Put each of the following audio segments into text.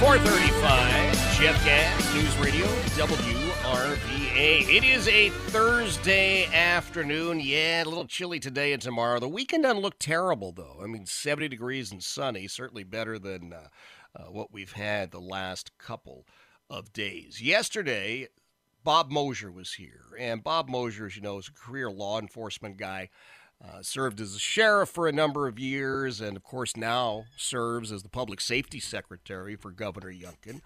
435, Jeff Katz, News Radio, WRVA. It is a Thursday afternoon. Yeah, a little chilly today and tomorrow. The weekend doesn't look terrible, though. I mean, 70 degrees and sunny, certainly better than uh, uh, what we've had the last couple of days. Yesterday, Bob Mosier was here. And Bob Mosier, as you know, is a career law enforcement guy. Uh, served as a sheriff for a number of years, and of course now serves as the public safety secretary for Governor Youngkin.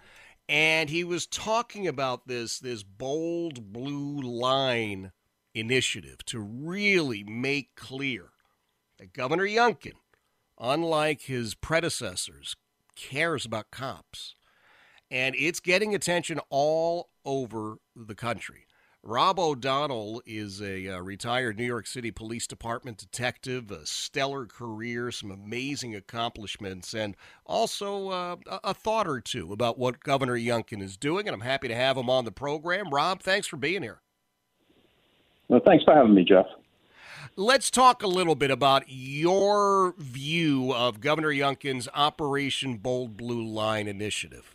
And he was talking about this this bold blue line initiative to really make clear that Governor Youngkin, unlike his predecessors, cares about cops. And it's getting attention all over the country. Rob O'Donnell is a uh, retired New York City Police Department detective, a stellar career, some amazing accomplishments, and also uh, a thought or two about what Governor Youngkin is doing. And I'm happy to have him on the program. Rob, thanks for being here. Well, thanks for having me, Jeff. Let's talk a little bit about your view of Governor Youngkin's Operation Bold Blue Line initiative.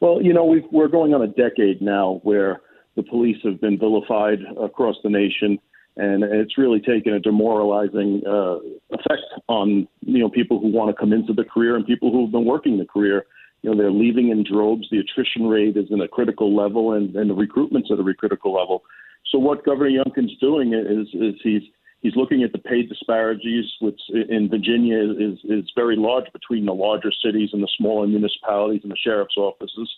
Well, you know, we we're going on a decade now where the police have been vilified across the nation, and it's really taken a demoralizing uh, effect on you know people who want to come into the career and people who have been working the career. You know, they're leaving in droves. The attrition rate is in a critical level, and, and the recruitment's at a critical level. So what Governor Youngkin's doing is is he's He's looking at the pay disparities, which in Virginia is, is very large between the larger cities and the smaller municipalities and the sheriff's offices.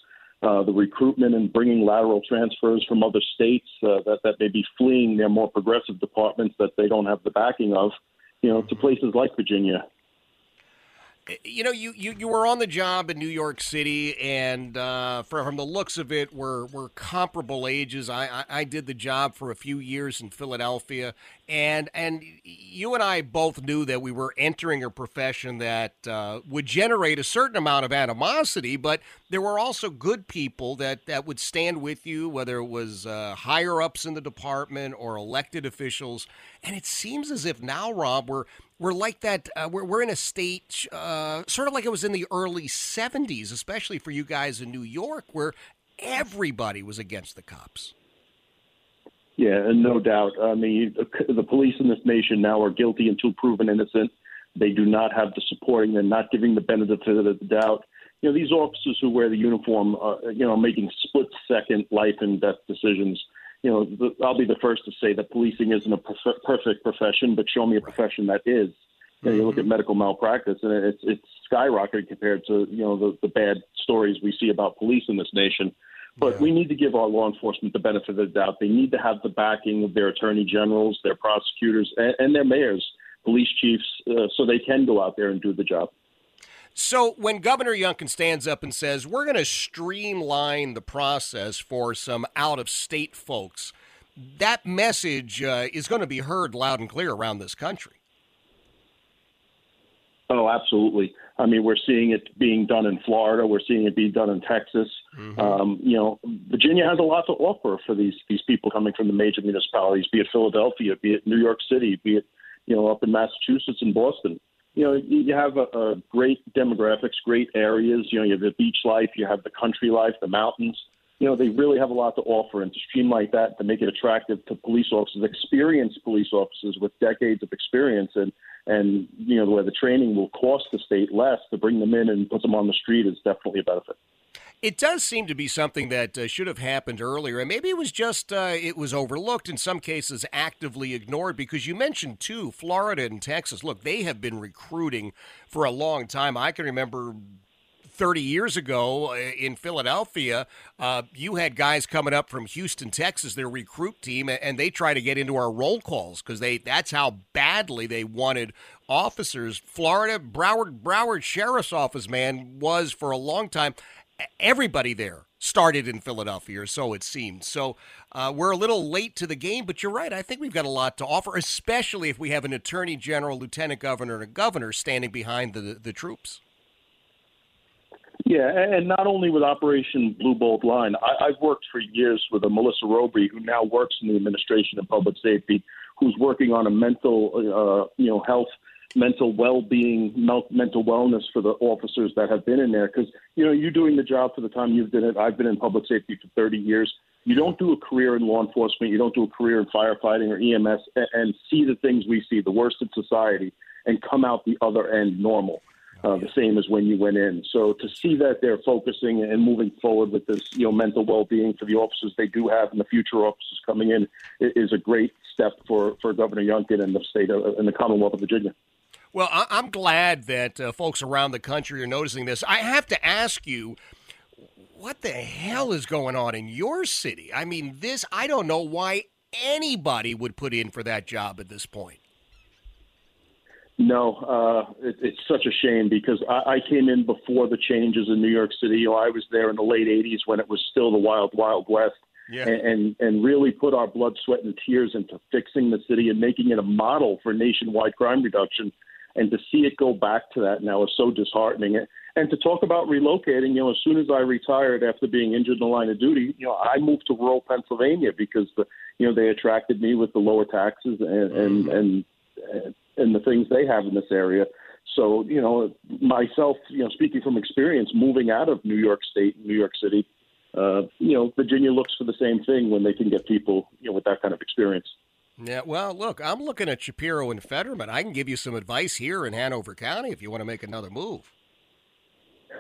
Uh, the recruitment and bringing lateral transfers from other states uh, that, that may be fleeing their more progressive departments that they don't have the backing of, you know, to places like Virginia you know, you, you, you were on the job in New York City, and uh, from the looks of it, we're, we're comparable ages. I, I, I, did the job for a few years in Philadelphia, and and you and I both knew that we were entering a profession that uh, would generate a certain amount of animosity, but there were also good people that, that would stand with you, whether it was uh, higher ups in the department or elected officials. And it seems as if now, Rob, we're we're like that. Uh, we're we're in a state uh, sort of like it was in the early '70s, especially for you guys in New York, where everybody was against the cops. Yeah, and no doubt. I mean, the police in this nation now are guilty until proven innocent. They do not have the supporting. They're not giving the benefit of the doubt. You know, these officers who wear the uniform, uh, you know, making split-second life and death decisions you know, the, I'll be the first to say that policing isn't a prof- perfect profession, but show me a profession that is. You, know, you look at mm-hmm. medical malpractice, and it's it's skyrocketed compared to you know the, the bad stories we see about police in this nation. But yeah. we need to give our law enforcement the benefit of the doubt. They need to have the backing of their attorney generals, their prosecutors, and, and their mayors, police chiefs, uh, so they can go out there and do the job. So when Governor Youngkin stands up and says, we're going to streamline the process for some out of state folks, that message uh, is going to be heard loud and clear around this country. Oh, absolutely. I mean, we're seeing it being done in Florida. We're seeing it being done in Texas. Mm-hmm. Um, you know, Virginia has a lot to offer for these these people coming from the major municipalities, be it Philadelphia, be it New York City, be it you know up in Massachusetts and Boston you know, you have a, a great demographics, great areas. You know, you have the beach life, you have the country life, the mountains. You know, they really have a lot to offer, and to streamline that, to make it attractive to police officers, experienced police officers with decades of experience, and and you know, where the training will cost the state less to bring them in and put them on the street is definitely a benefit. It does seem to be something that uh, should have happened earlier, and maybe it was just uh, it was overlooked in some cases, actively ignored. Because you mentioned too, Florida and Texas. Look, they have been recruiting for a long time. I can remember 30 years ago uh, in Philadelphia, uh, you had guys coming up from Houston, Texas, their recruit team, and they try to get into our roll calls because they that's how badly they wanted officers. Florida, Broward, Broward Sheriff's Office, man, was for a long time. Everybody there started in Philadelphia, or so it seemed. So uh, we're a little late to the game, but you're right. I think we've got a lot to offer, especially if we have an attorney general, lieutenant governor, and a governor standing behind the, the troops. Yeah, and not only with Operation Blue Bolt Line, I, I've worked for years with a Melissa Roby, who now works in the administration of public safety, who's working on a mental, uh, you know, health, mental well-being, mental wellness for the officers that have been in there. Because you know, you're doing the job for the time you've been it. I've been in public safety for 30 years. You don't do a career in law enforcement, you don't do a career in firefighting or EMS, and, and see the things we see, the worst in society, and come out the other end normal uh, the same as when you went in. So to see that they're focusing and moving forward with this, you know, mental well-being for the officers they do have and the future officers coming in is a great step for, for Governor Youngkin and the state of, and the Commonwealth of Virginia. Well, I'm glad that uh, folks around the country are noticing this. I have to ask you, what the hell is going on in your city? I mean, this, I don't know why anybody would put in for that job at this point. No, uh, it, it's such a shame because I, I came in before the changes in New York City. You know, I was there in the late '80s when it was still the wild, wild west, yeah. and, and and really put our blood, sweat, and tears into fixing the city and making it a model for nationwide crime reduction. And to see it go back to that now is so disheartening. And to talk about relocating, you know, as soon as I retired after being injured in the line of duty, you know, I moved to rural Pennsylvania because the, you know, they attracted me with the lower taxes and and, mm-hmm. and and the things they have in this area. So, you know, myself, you know, speaking from experience, moving out of New York State, New York City, uh, you know, Virginia looks for the same thing when they can get people, you know, with that kind of experience. Yeah, well, look, I'm looking at Shapiro and Fetterman. I can give you some advice here in Hanover County if you want to make another move.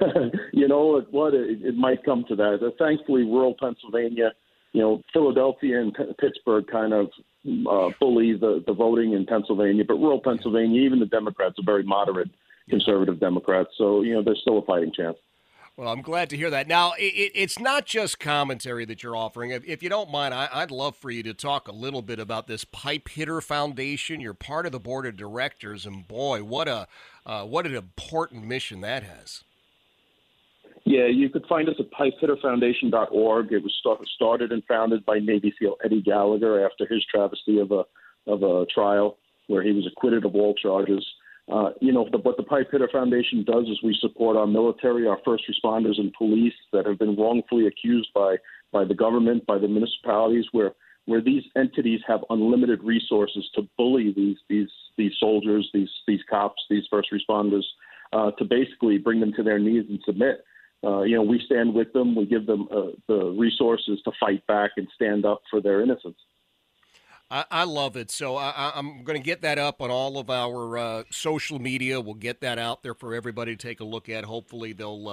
you know what? It, it might come to that. Uh, thankfully, rural Pennsylvania you know, Philadelphia and P- Pittsburgh kind of uh, bully the, the voting in Pennsylvania, but rural Pennsylvania, even the Democrats are very moderate conservative Democrats. So, you know, there's still a fighting chance. Well, I'm glad to hear that. Now, it, it's not just commentary that you're offering. If, if you don't mind, I, would love for you to talk a little bit about this Pipe Hitter Foundation. You're part of the board of directors, and boy, what a uh, what an important mission that has. Yeah, you could find us at pipehitterfoundation.org. It was start, started and founded by Navy SEAL Eddie Gallagher after his travesty of a of a trial where he was acquitted of all charges. Uh, you know, the, what the Pipe Hitter Foundation does is we support our military, our first responders, and police that have been wrongfully accused by by the government, by the municipalities, where where these entities have unlimited resources to bully these these these soldiers, these these cops, these first responders, uh, to basically bring them to their knees and submit uh, you know, we stand with them. We give them uh, the resources to fight back and stand up for their innocence. I, I love it. So I, am going to get that up on all of our uh, social media. We'll get that out there for everybody to take a look at. Hopefully, they'll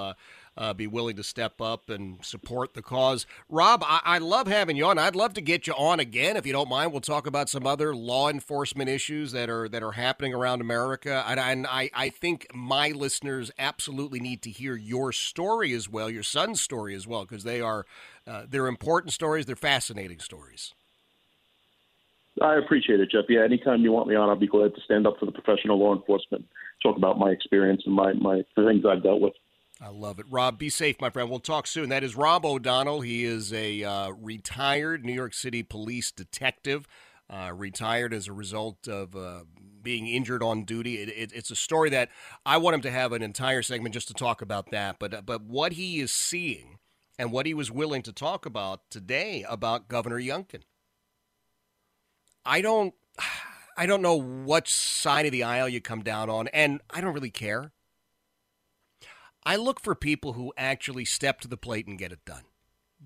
uh, be willing to step up and support the cause. Rob, I, I love having you on. I'd love to get you on again if you don't mind. We'll talk about some other law enforcement issues that are that are happening around America. And, and I, I think my listeners absolutely need to hear your story as well, your son's story as well, because they are uh, they're important stories. They're fascinating stories. I appreciate it, Jeff. Yeah, anytime you want me on, I'll be glad to stand up for the professional law enforcement, talk about my experience and my, my the things I've dealt with. I love it. Rob, be safe, my friend. We'll talk soon. That is Rob O'Donnell. He is a uh, retired New York City police detective, uh, retired as a result of uh, being injured on duty. It, it, it's a story that I want him to have an entire segment just to talk about that. But, but what he is seeing and what he was willing to talk about today about Governor Youngkin. I don't I don't know what side of the aisle you come down on, and I don't really care. I look for people who actually step to the plate and get it done.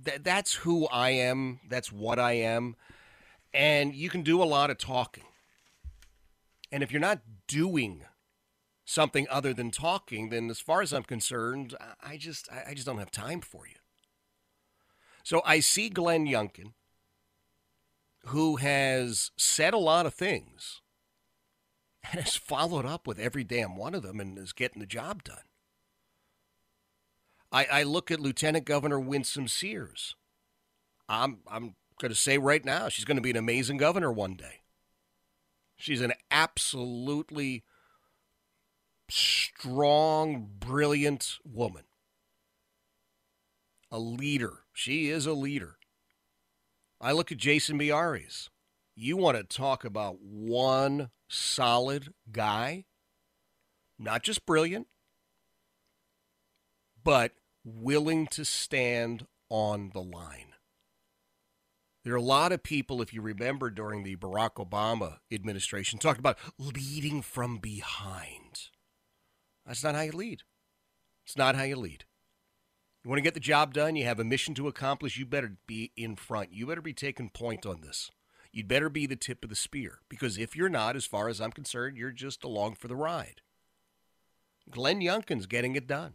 th- that's who I am. That's what I am. And you can do a lot of talking. And if you're not doing something other than talking, then as far as I'm concerned, I just I just don't have time for you. So I see Glenn Youngkin, who has said a lot of things and has followed up with every damn one of them and is getting the job done. I, I look at Lieutenant Governor Winsome Sears. I'm I'm going to say right now, she's going to be an amazing governor one day. She's an absolutely strong, brilliant woman. A leader. She is a leader. I look at Jason Miyares. You want to talk about one solid guy? Not just brilliant, but willing to stand on the line. There are a lot of people, if you remember, during the Barack Obama administration, talked about leading from behind. That's not how you lead. It's not how you lead. You want to get the job done, you have a mission to accomplish, you better be in front. You better be taking point on this. You'd better be the tip of the spear. Because if you're not, as far as I'm concerned, you're just along for the ride. Glenn Youngkin's getting it done.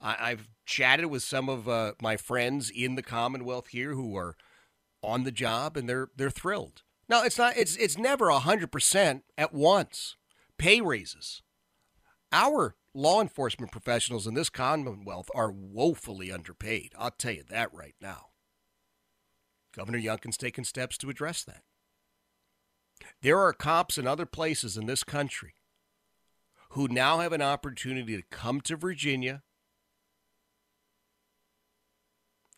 I, have chatted with some of uh, my friends in the Commonwealth here who are on the job, and they're they're thrilled. Now it's not it's it's never hundred percent at once. Pay raises. Our law enforcement professionals in this Commonwealth are woefully underpaid. I'll tell you that right now. Governor Youngkin's taken steps to address that. There are cops in other places in this country who now have an opportunity to come to Virginia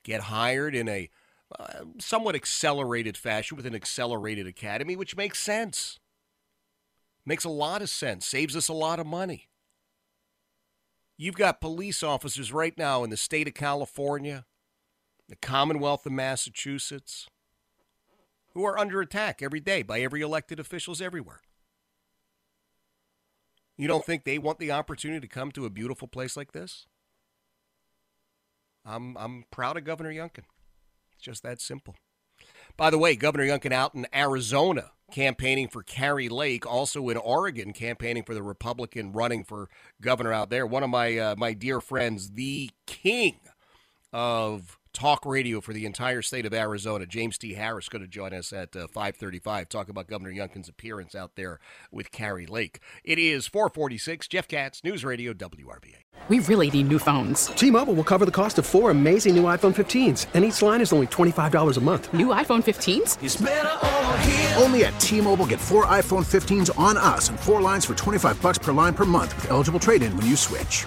get hired in a uh, somewhat accelerated fashion with an accelerated academy, which makes sense. Makes a lot of sense, saves us a lot of money. You've got police officers right now in the state of California, the Commonwealth of Massachusetts, who are under attack every day by every elected officials everywhere. You don't think they want the opportunity to come to a beautiful place like this? I'm I'm proud of Governor Youngkin. It's just that simple. By the way, Governor Youngkin out in Arizona campaigning for Kari Lake, also in Oregon campaigning for the Republican running for governor out there. One of my uh, my dear friends, the king of talk radio for the entire state of Arizona. James T. Harris going to join us at uh, 5:35. Talk about Governor Youngkin's appearance out there with Kari Lake. It is 446. Jeff Katz, News Radio WRVA. We really need new phones. T-Mobile will cover the cost of four amazing new iPhone 15s, and each line is only twenty five dollars a month. New iPhone 15s? Only at T-Mobile, get four iPhone 15s on us, and four lines for twenty five bucks per line per month with eligible trade-in when you switch.